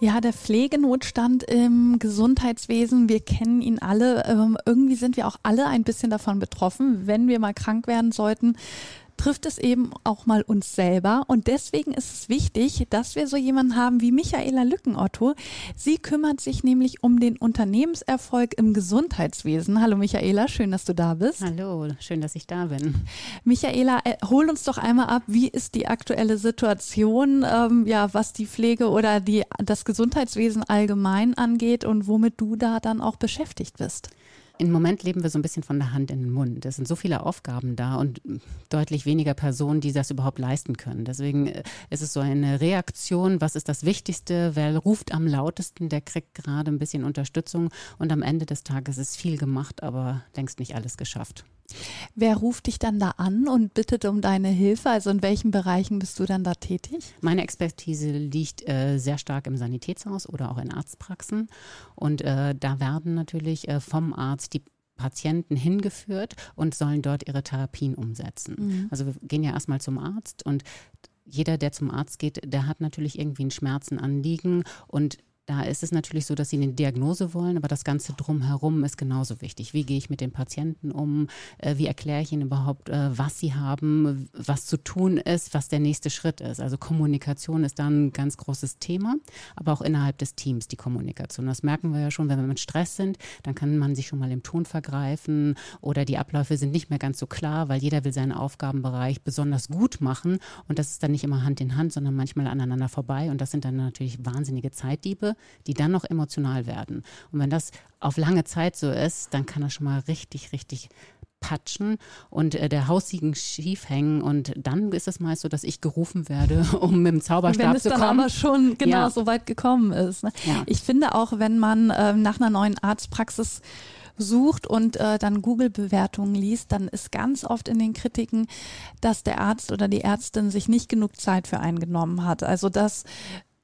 Ja, der Pflegenotstand im Gesundheitswesen, wir kennen ihn alle. Ähm, irgendwie sind wir auch alle ein bisschen davon betroffen, wenn wir mal krank werden sollten trifft es eben auch mal uns selber. Und deswegen ist es wichtig, dass wir so jemanden haben wie Michaela Lückenotto. Sie kümmert sich nämlich um den Unternehmenserfolg im Gesundheitswesen. Hallo Michaela, schön, dass du da bist. Hallo, schön, dass ich da bin. Michaela, äh, hol uns doch einmal ab, wie ist die aktuelle Situation, ähm, ja, was die Pflege oder die, das Gesundheitswesen allgemein angeht und womit du da dann auch beschäftigt bist? Im Moment leben wir so ein bisschen von der Hand in den Mund. Es sind so viele Aufgaben da und deutlich weniger Personen, die das überhaupt leisten können. Deswegen äh, ist es so eine Reaktion, was ist das Wichtigste, wer ruft am lautesten, der kriegt gerade ein bisschen Unterstützung und am Ende des Tages ist viel gemacht, aber längst nicht alles geschafft. Wer ruft dich dann da an und bittet um deine Hilfe? Also in welchen Bereichen bist du dann da tätig? Meine Expertise liegt äh, sehr stark im Sanitätshaus oder auch in Arztpraxen. Und äh, da werden natürlich äh, vom Arzt die Patienten hingeführt und sollen dort ihre Therapien umsetzen. Mhm. Also wir gehen ja erstmal zum Arzt und jeder, der zum Arzt geht, der hat natürlich irgendwie ein Schmerzenanliegen und da ist es natürlich so, dass sie eine Diagnose wollen, aber das Ganze drumherum ist genauso wichtig. Wie gehe ich mit den Patienten um? Äh, wie erkläre ich ihnen überhaupt, äh, was sie haben, was zu tun ist, was der nächste Schritt ist? Also Kommunikation ist da ein ganz großes Thema, aber auch innerhalb des Teams die Kommunikation. Das merken wir ja schon, wenn wir mit Stress sind, dann kann man sich schon mal im Ton vergreifen oder die Abläufe sind nicht mehr ganz so klar, weil jeder will seinen Aufgabenbereich besonders gut machen und das ist dann nicht immer Hand in Hand, sondern manchmal aneinander vorbei und das sind dann natürlich wahnsinnige Zeitdiebe die dann noch emotional werden. Und wenn das auf lange Zeit so ist, dann kann das schon mal richtig, richtig patschen und äh, der Haussiegen schief hängen und dann ist es meist so, dass ich gerufen werde, um mit dem Zauberstab zu kommen. Wenn es dann aber schon genau ja. so weit gekommen ist. Ne? Ja. Ich finde auch, wenn man äh, nach einer neuen Arztpraxis sucht und äh, dann Google-Bewertungen liest, dann ist ganz oft in den Kritiken, dass der Arzt oder die Ärztin sich nicht genug Zeit für eingenommen hat. Also dass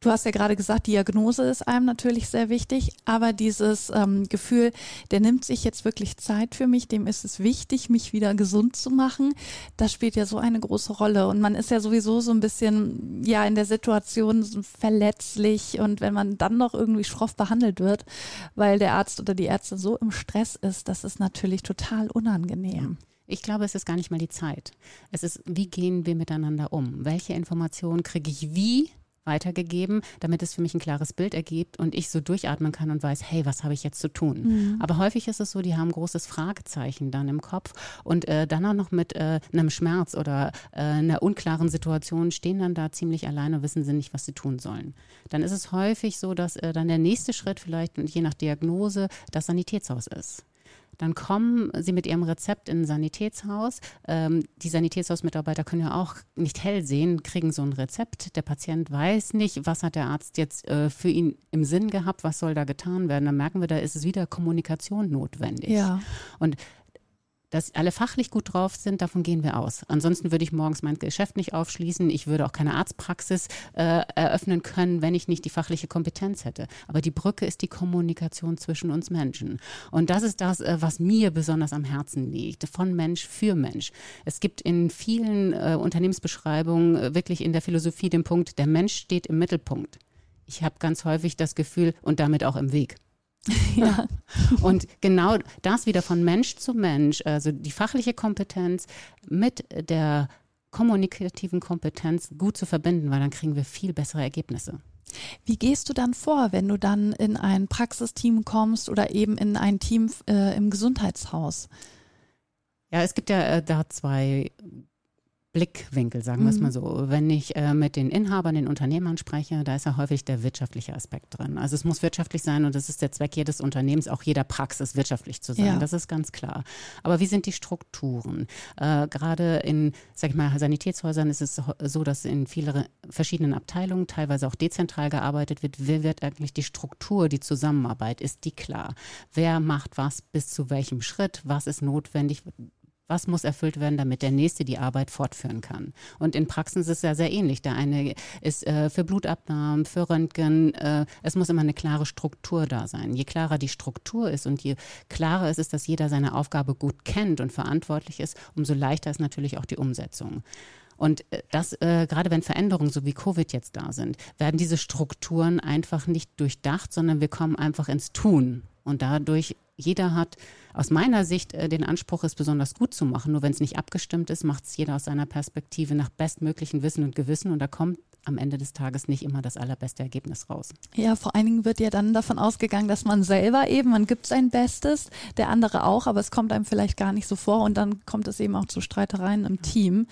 Du hast ja gerade gesagt, Diagnose ist einem natürlich sehr wichtig, aber dieses ähm, Gefühl, der nimmt sich jetzt wirklich Zeit für mich, dem ist es wichtig, mich wieder gesund zu machen, das spielt ja so eine große Rolle. Und man ist ja sowieso so ein bisschen ja in der Situation verletzlich und wenn man dann noch irgendwie schroff behandelt wird, weil der Arzt oder die Ärzte so im Stress ist, das ist natürlich total unangenehm. Ich glaube, es ist gar nicht mal die Zeit. Es ist, wie gehen wir miteinander um? Welche Informationen kriege ich wie weitergegeben, damit es für mich ein klares Bild ergibt und ich so durchatmen kann und weiß, hey, was habe ich jetzt zu tun? Mhm. Aber häufig ist es so, die haben ein großes Fragezeichen dann im Kopf und äh, dann auch noch mit äh, einem Schmerz oder äh, einer unklaren Situation stehen dann da ziemlich alleine und wissen sie nicht, was sie tun sollen. Dann ist es häufig so, dass äh, dann der nächste Schritt vielleicht, je nach Diagnose, das Sanitätshaus ist. Dann kommen sie mit ihrem Rezept in ein Sanitätshaus. Ähm, die Sanitätshausmitarbeiter können ja auch nicht hell sehen, kriegen so ein Rezept. Der Patient weiß nicht, was hat der Arzt jetzt äh, für ihn im Sinn gehabt, was soll da getan werden. Dann merken wir, da ist es wieder Kommunikation notwendig. Ja. Und dass alle fachlich gut drauf sind, davon gehen wir aus. Ansonsten würde ich morgens mein Geschäft nicht aufschließen. Ich würde auch keine Arztpraxis äh, eröffnen können, wenn ich nicht die fachliche Kompetenz hätte. Aber die Brücke ist die Kommunikation zwischen uns Menschen. Und das ist das, äh, was mir besonders am Herzen liegt, von Mensch für Mensch. Es gibt in vielen äh, Unternehmensbeschreibungen äh, wirklich in der Philosophie den Punkt, der Mensch steht im Mittelpunkt. Ich habe ganz häufig das Gefühl und damit auch im Weg. Ja. Und genau das wieder von Mensch zu Mensch, also die fachliche Kompetenz mit der kommunikativen Kompetenz gut zu verbinden, weil dann kriegen wir viel bessere Ergebnisse. Wie gehst du dann vor, wenn du dann in ein Praxisteam kommst oder eben in ein Team äh, im Gesundheitshaus? Ja, es gibt ja äh, da zwei Blickwinkel, sagen wir es mal mhm. so. Wenn ich äh, mit den Inhabern, den Unternehmern spreche, da ist ja häufig der wirtschaftliche Aspekt drin. Also es muss wirtschaftlich sein und das ist der Zweck jedes Unternehmens, auch jeder Praxis wirtschaftlich zu sein. Ja. Das ist ganz klar. Aber wie sind die Strukturen? Äh, Gerade in, sag ich mal, Sanitätshäusern ist es so, dass in vielen verschiedenen Abteilungen, teilweise auch dezentral gearbeitet wird. Wer wird eigentlich die Struktur, die Zusammenarbeit, ist die klar? Wer macht was bis zu welchem Schritt? Was ist notwendig? Was muss erfüllt werden, damit der Nächste die Arbeit fortführen kann? Und in Praxen ist es ja sehr ähnlich. Der eine ist äh, für Blutabnahmen, für Röntgen. Äh, es muss immer eine klare Struktur da sein. Je klarer die Struktur ist und je klarer es ist, dass jeder seine Aufgabe gut kennt und verantwortlich ist, umso leichter ist natürlich auch die Umsetzung. Und äh, das, äh, gerade wenn Veränderungen so wie Covid jetzt da sind, werden diese Strukturen einfach nicht durchdacht, sondern wir kommen einfach ins Tun. Und dadurch, jeder hat aus meiner Sicht äh, den Anspruch, es besonders gut zu machen. Nur wenn es nicht abgestimmt ist, macht es jeder aus seiner Perspektive nach bestmöglichen Wissen und Gewissen. Und da kommt am Ende des Tages nicht immer das allerbeste Ergebnis raus. Ja, vor allen Dingen wird ja dann davon ausgegangen, dass man selber eben, man gibt sein Bestes, der andere auch, aber es kommt einem vielleicht gar nicht so vor und dann kommt es eben auch zu Streitereien im Team.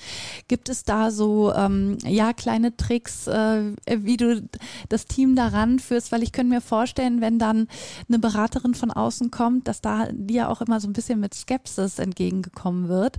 Gibt es da so, ähm, ja, kleine Tricks, äh, wie du das Team daran führst? Weil ich könnte mir vorstellen, wenn dann eine Beraterin von außen kommt, dass da dir auch immer so ein bisschen mit Skepsis entgegengekommen wird.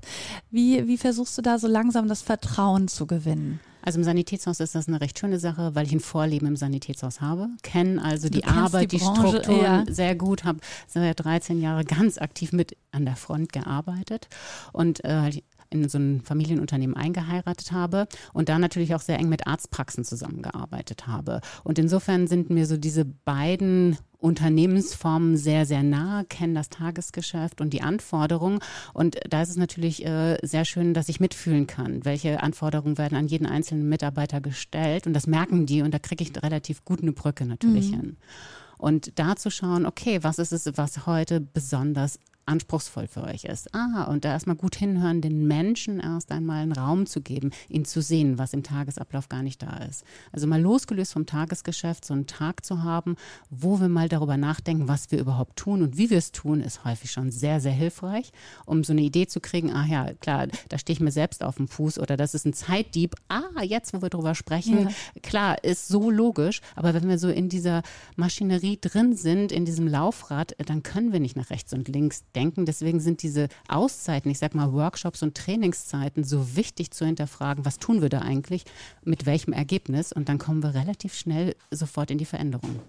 Wie, wie versuchst du da so langsam das Vertrauen zu gewinnen? Also im Sanitätshaus ist das eine recht schöne Sache, weil ich ein Vorleben im Sanitätshaus habe, kenne also die Arbeit, die, die Strukturen ja. sehr gut, habe seit 13 Jahren ganz aktiv mit an der Front gearbeitet und äh, in so ein Familienunternehmen eingeheiratet habe und da natürlich auch sehr eng mit Arztpraxen zusammengearbeitet habe. Und insofern sind mir so diese beiden Unternehmensformen sehr, sehr nah, kennen das Tagesgeschäft und die Anforderungen. Und da ist es natürlich äh, sehr schön, dass ich mitfühlen kann, welche Anforderungen werden an jeden einzelnen Mitarbeiter gestellt. Und das merken die und da kriege ich relativ gut eine Brücke natürlich mhm. hin. Und da zu schauen, okay, was ist es, was heute besonders anspruchsvoll für euch ist. Ah, und da erstmal gut hinhören, den Menschen erst einmal einen Raum zu geben, ihn zu sehen, was im Tagesablauf gar nicht da ist. Also mal losgelöst vom Tagesgeschäft, so einen Tag zu haben, wo wir mal darüber nachdenken, was wir überhaupt tun und wie wir es tun, ist häufig schon sehr, sehr hilfreich, um so eine Idee zu kriegen, ah ja, klar, da stehe ich mir selbst auf dem Fuß oder das ist ein Zeitdieb. Ah, jetzt, wo wir darüber sprechen, ja. klar, ist so logisch, aber wenn wir so in dieser Maschinerie drin sind, in diesem Laufrad, dann können wir nicht nach rechts und links denken denken. Deswegen sind diese Auszeiten, ich sag mal Workshops und Trainingszeiten so wichtig zu hinterfragen, was tun wir da eigentlich, mit welchem Ergebnis und dann kommen wir relativ schnell sofort in die Veränderung.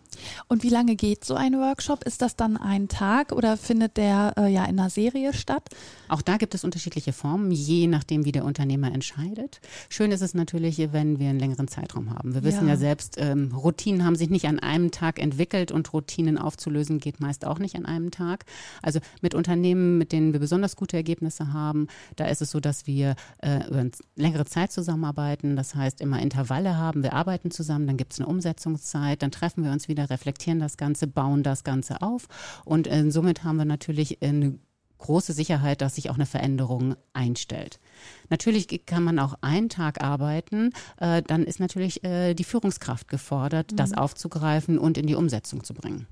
Und wie lange geht so ein Workshop? Ist das dann ein Tag oder findet der äh, ja in einer Serie statt? Auch da gibt es unterschiedliche Formen, je nachdem, wie der Unternehmer entscheidet. Schön ist es natürlich, wenn wir einen längeren Zeitraum haben. Wir wissen ja, ja selbst, ähm, Routinen haben sich nicht an einem Tag entwickelt und Routinen aufzulösen geht meist auch nicht an einem Tag. Also mit Unternehmen, mit denen wir besonders gute Ergebnisse haben, da ist es so, dass wir äh, über eine längere Zeit zusammenarbeiten. Das heißt, immer Intervalle haben. Wir arbeiten zusammen, dann gibt es eine Umsetzungszeit, dann treffen wir uns wieder, reflektieren das Ganze, bauen das Ganze auf. Und äh, somit haben wir natürlich eine große Sicherheit, dass sich auch eine Veränderung einstellt. Natürlich kann man auch einen Tag arbeiten, äh, dann ist natürlich äh, die Führungskraft gefordert, mhm. das aufzugreifen und in die Umsetzung zu bringen.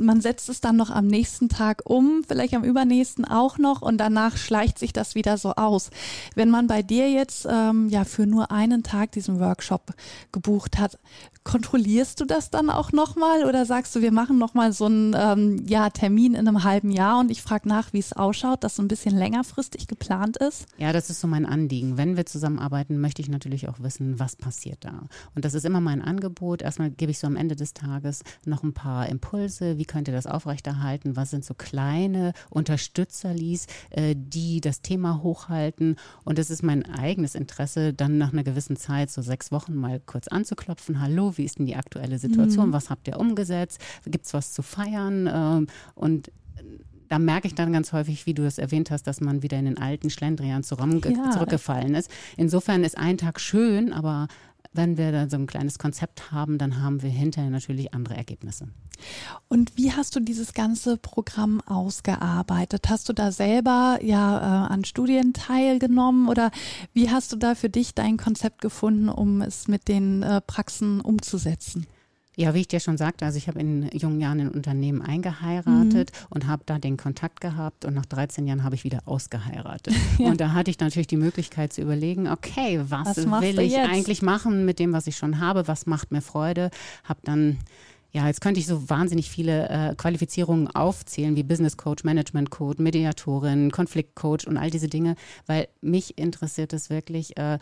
Man setzt es dann noch am nächsten Tag um, vielleicht am übernächsten auch noch und danach schleicht sich das wieder so aus. Wenn man bei dir jetzt ähm, ja für nur einen Tag diesen Workshop gebucht hat, kontrollierst du das dann auch nochmal oder sagst du, wir machen nochmal so einen ähm, ja, Termin in einem halben Jahr und ich frage nach, wie es ausschaut, dass so ein bisschen längerfristig geplant ist? Ja, das ist so mein Anliegen. Wenn wir zusammenarbeiten, möchte ich natürlich auch wissen, was passiert da. Und das ist immer mein Angebot. Erstmal gebe ich so am Ende des Tages noch ein paar Impulse. Wie könnt ihr das aufrechterhalten? Was sind so kleine Unterstützerlis, äh, die das Thema hochhalten? Und es ist mein eigenes Interesse, dann nach einer gewissen Zeit, so sechs Wochen, mal kurz anzuklopfen. Hallo, wie ist denn die aktuelle Situation? Mhm. Was habt ihr umgesetzt? Gibt es was zu feiern? Ähm, und da merke ich dann ganz häufig, wie du es erwähnt hast, dass man wieder in den alten Schlendrian ja. zurückgefallen ist. Insofern ist ein Tag schön, aber wenn wir dann so ein kleines Konzept haben, dann haben wir hinterher natürlich andere Ergebnisse. Und wie hast du dieses ganze Programm ausgearbeitet? Hast du da selber ja äh, an Studien teilgenommen oder wie hast du da für dich dein Konzept gefunden, um es mit den äh, Praxen umzusetzen? Ja, wie ich dir schon sagte, also ich habe in jungen Jahren ein Unternehmen eingeheiratet mhm. und habe da den Kontakt gehabt und nach 13 Jahren habe ich wieder ausgeheiratet. ja. Und da hatte ich natürlich die Möglichkeit zu überlegen, okay, was, was will ich jetzt? eigentlich machen mit dem, was ich schon habe, was macht mir Freude, habe dann ja, jetzt könnte ich so wahnsinnig viele äh, Qualifizierungen aufzählen, wie Business Coach, Management Coach, Mediatorin, Konfliktcoach und all diese Dinge, weil mich interessiert es wirklich, äh,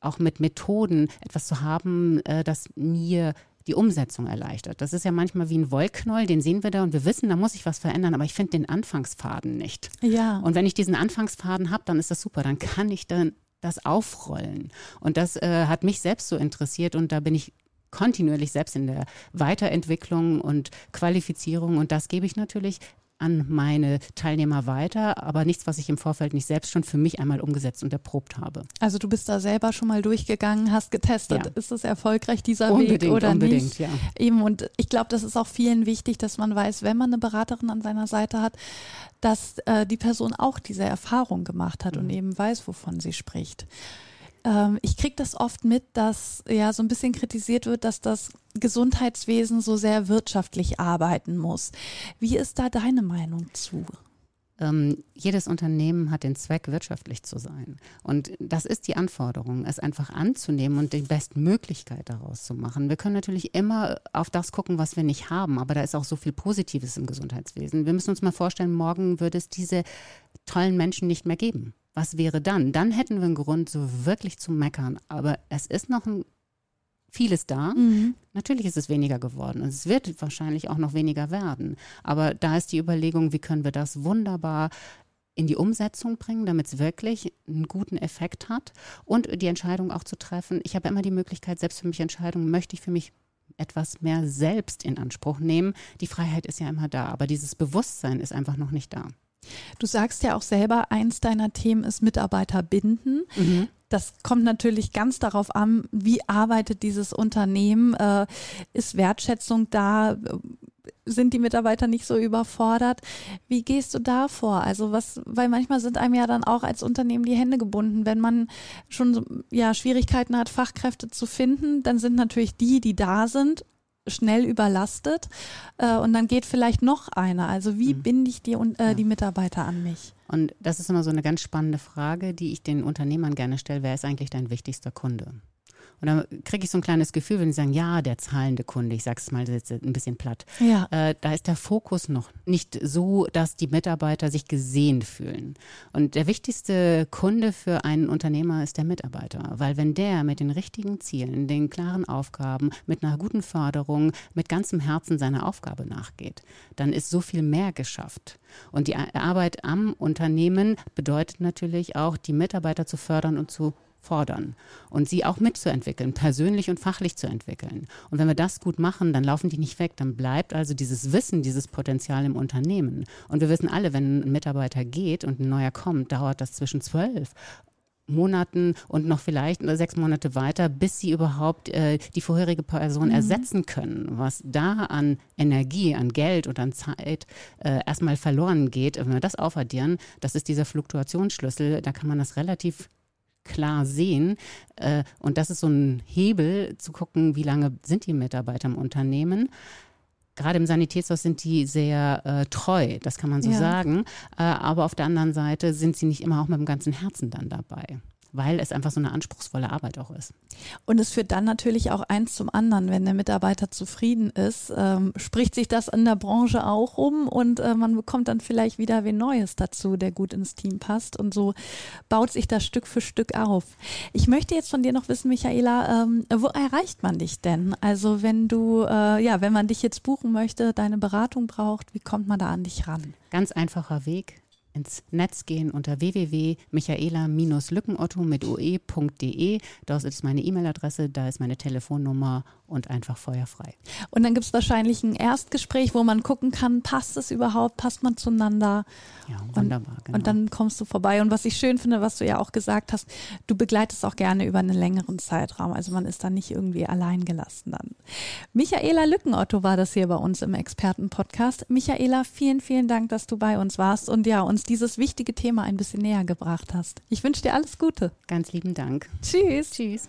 auch mit Methoden etwas zu haben, äh, das mir die Umsetzung erleichtert. Das ist ja manchmal wie ein Wollknoll, den sehen wir da und wir wissen, da muss ich was verändern, aber ich finde den Anfangsfaden nicht. Ja. Und wenn ich diesen Anfangsfaden habe, dann ist das super, dann kann ich dann das aufrollen. Und das äh, hat mich selbst so interessiert und da bin ich kontinuierlich selbst in der Weiterentwicklung und Qualifizierung und das gebe ich natürlich an meine Teilnehmer weiter, aber nichts, was ich im Vorfeld nicht selbst schon für mich einmal umgesetzt und erprobt habe. Also du bist da selber schon mal durchgegangen, hast getestet, ja. ist es erfolgreich dieser unbedingt, Weg oder unbedingt, nicht? Ja. Eben und ich glaube, das ist auch vielen wichtig, dass man weiß, wenn man eine Beraterin an seiner Seite hat, dass äh, die Person auch diese Erfahrung gemacht hat mhm. und eben weiß, wovon sie spricht. Ähm, ich kriege das oft mit, dass ja so ein bisschen kritisiert wird, dass das Gesundheitswesen so sehr wirtschaftlich arbeiten muss. Wie ist da deine Meinung zu? Ähm, jedes Unternehmen hat den Zweck, wirtschaftlich zu sein. Und das ist die Anforderung, es einfach anzunehmen und die Bestmöglichkeit daraus zu machen. Wir können natürlich immer auf das gucken, was wir nicht haben, aber da ist auch so viel Positives im Gesundheitswesen. Wir müssen uns mal vorstellen, morgen würde es diese tollen Menschen nicht mehr geben. Was wäre dann? Dann hätten wir einen Grund, so wirklich zu meckern. Aber es ist noch ein, vieles da. Mhm. Natürlich ist es weniger geworden und es wird wahrscheinlich auch noch weniger werden. Aber da ist die Überlegung, wie können wir das wunderbar in die Umsetzung bringen, damit es wirklich einen guten Effekt hat und die Entscheidung auch zu treffen. Ich habe immer die Möglichkeit, selbst für mich Entscheidungen, möchte ich für mich etwas mehr selbst in Anspruch nehmen. Die Freiheit ist ja immer da, aber dieses Bewusstsein ist einfach noch nicht da. Du sagst ja auch selber, eins deiner Themen ist Mitarbeiter binden. Mhm. Das kommt natürlich ganz darauf an, wie arbeitet dieses Unternehmen, äh, ist Wertschätzung da, sind die Mitarbeiter nicht so überfordert? Wie gehst du da vor? Also was, weil manchmal sind einem ja dann auch als Unternehmen die Hände gebunden, wenn man schon ja Schwierigkeiten hat, Fachkräfte zu finden, dann sind natürlich die, die da sind, schnell überlastet äh, und dann geht vielleicht noch einer. Also wie mhm. binde ich die, äh, ja. die Mitarbeiter an mich? Und das ist immer so eine ganz spannende Frage, die ich den Unternehmern gerne stelle. Wer ist eigentlich dein wichtigster Kunde? Und dann kriege ich so ein kleines Gefühl, wenn sie sagen, ja, der zahlende Kunde, ich sage es mal jetzt ein bisschen platt, ja. äh, da ist der Fokus noch nicht so, dass die Mitarbeiter sich gesehen fühlen. Und der wichtigste Kunde für einen Unternehmer ist der Mitarbeiter, weil wenn der mit den richtigen Zielen, den klaren Aufgaben, mit einer guten Förderung, mit ganzem Herzen seiner Aufgabe nachgeht, dann ist so viel mehr geschafft. Und die Arbeit am Unternehmen bedeutet natürlich auch, die Mitarbeiter zu fördern und zu fordern und sie auch mitzuentwickeln, persönlich und fachlich zu entwickeln. Und wenn wir das gut machen, dann laufen die nicht weg, dann bleibt also dieses Wissen, dieses Potenzial im Unternehmen. Und wir wissen alle, wenn ein Mitarbeiter geht und ein neuer kommt, dauert das zwischen zwölf Monaten und noch vielleicht sechs Monate weiter, bis sie überhaupt äh, die vorherige Person mhm. ersetzen können. Was da an Energie, an Geld und an Zeit äh, erstmal verloren geht, wenn wir das aufaddieren, das ist dieser Fluktuationsschlüssel, da kann man das relativ klar sehen. Äh, und das ist so ein Hebel, zu gucken, wie lange sind die Mitarbeiter im Unternehmen. Gerade im Sanitätshaus sind die sehr äh, treu, das kann man so ja. sagen. Äh, aber auf der anderen Seite sind sie nicht immer auch mit dem ganzen Herzen dann dabei weil es einfach so eine anspruchsvolle Arbeit auch ist. Und es führt dann natürlich auch eins zum anderen. Wenn der Mitarbeiter zufrieden ist, ähm, spricht sich das in der Branche auch um und äh, man bekommt dann vielleicht wieder wen Neues dazu, der gut ins Team passt. Und so baut sich das Stück für Stück auf. Ich möchte jetzt von dir noch wissen, Michaela, ähm, wo erreicht man dich denn? Also wenn du, äh, ja, wenn man dich jetzt buchen möchte, deine Beratung braucht, wie kommt man da an dich ran? Ganz einfacher Weg ins Netz gehen unter www.michaela-lückenotto mit ue.de. Dort ist meine E-Mail-Adresse, da ist meine Telefonnummer und einfach feuerfrei. Und dann gibt es wahrscheinlich ein Erstgespräch, wo man gucken kann, passt es überhaupt, passt man zueinander? Ja, wunderbar. Und, genau. und dann kommst du vorbei. Und was ich schön finde, was du ja auch gesagt hast, du begleitest auch gerne über einen längeren Zeitraum. Also man ist da nicht irgendwie allein gelassen dann. Michaela Lückenotto war das hier bei uns im Expertenpodcast. Michaela, vielen, vielen Dank, dass du bei uns warst und ja, uns dieses wichtige Thema ein bisschen näher gebracht hast. Ich wünsche dir alles Gute. Ganz lieben Dank. Tschüss. Tschüss.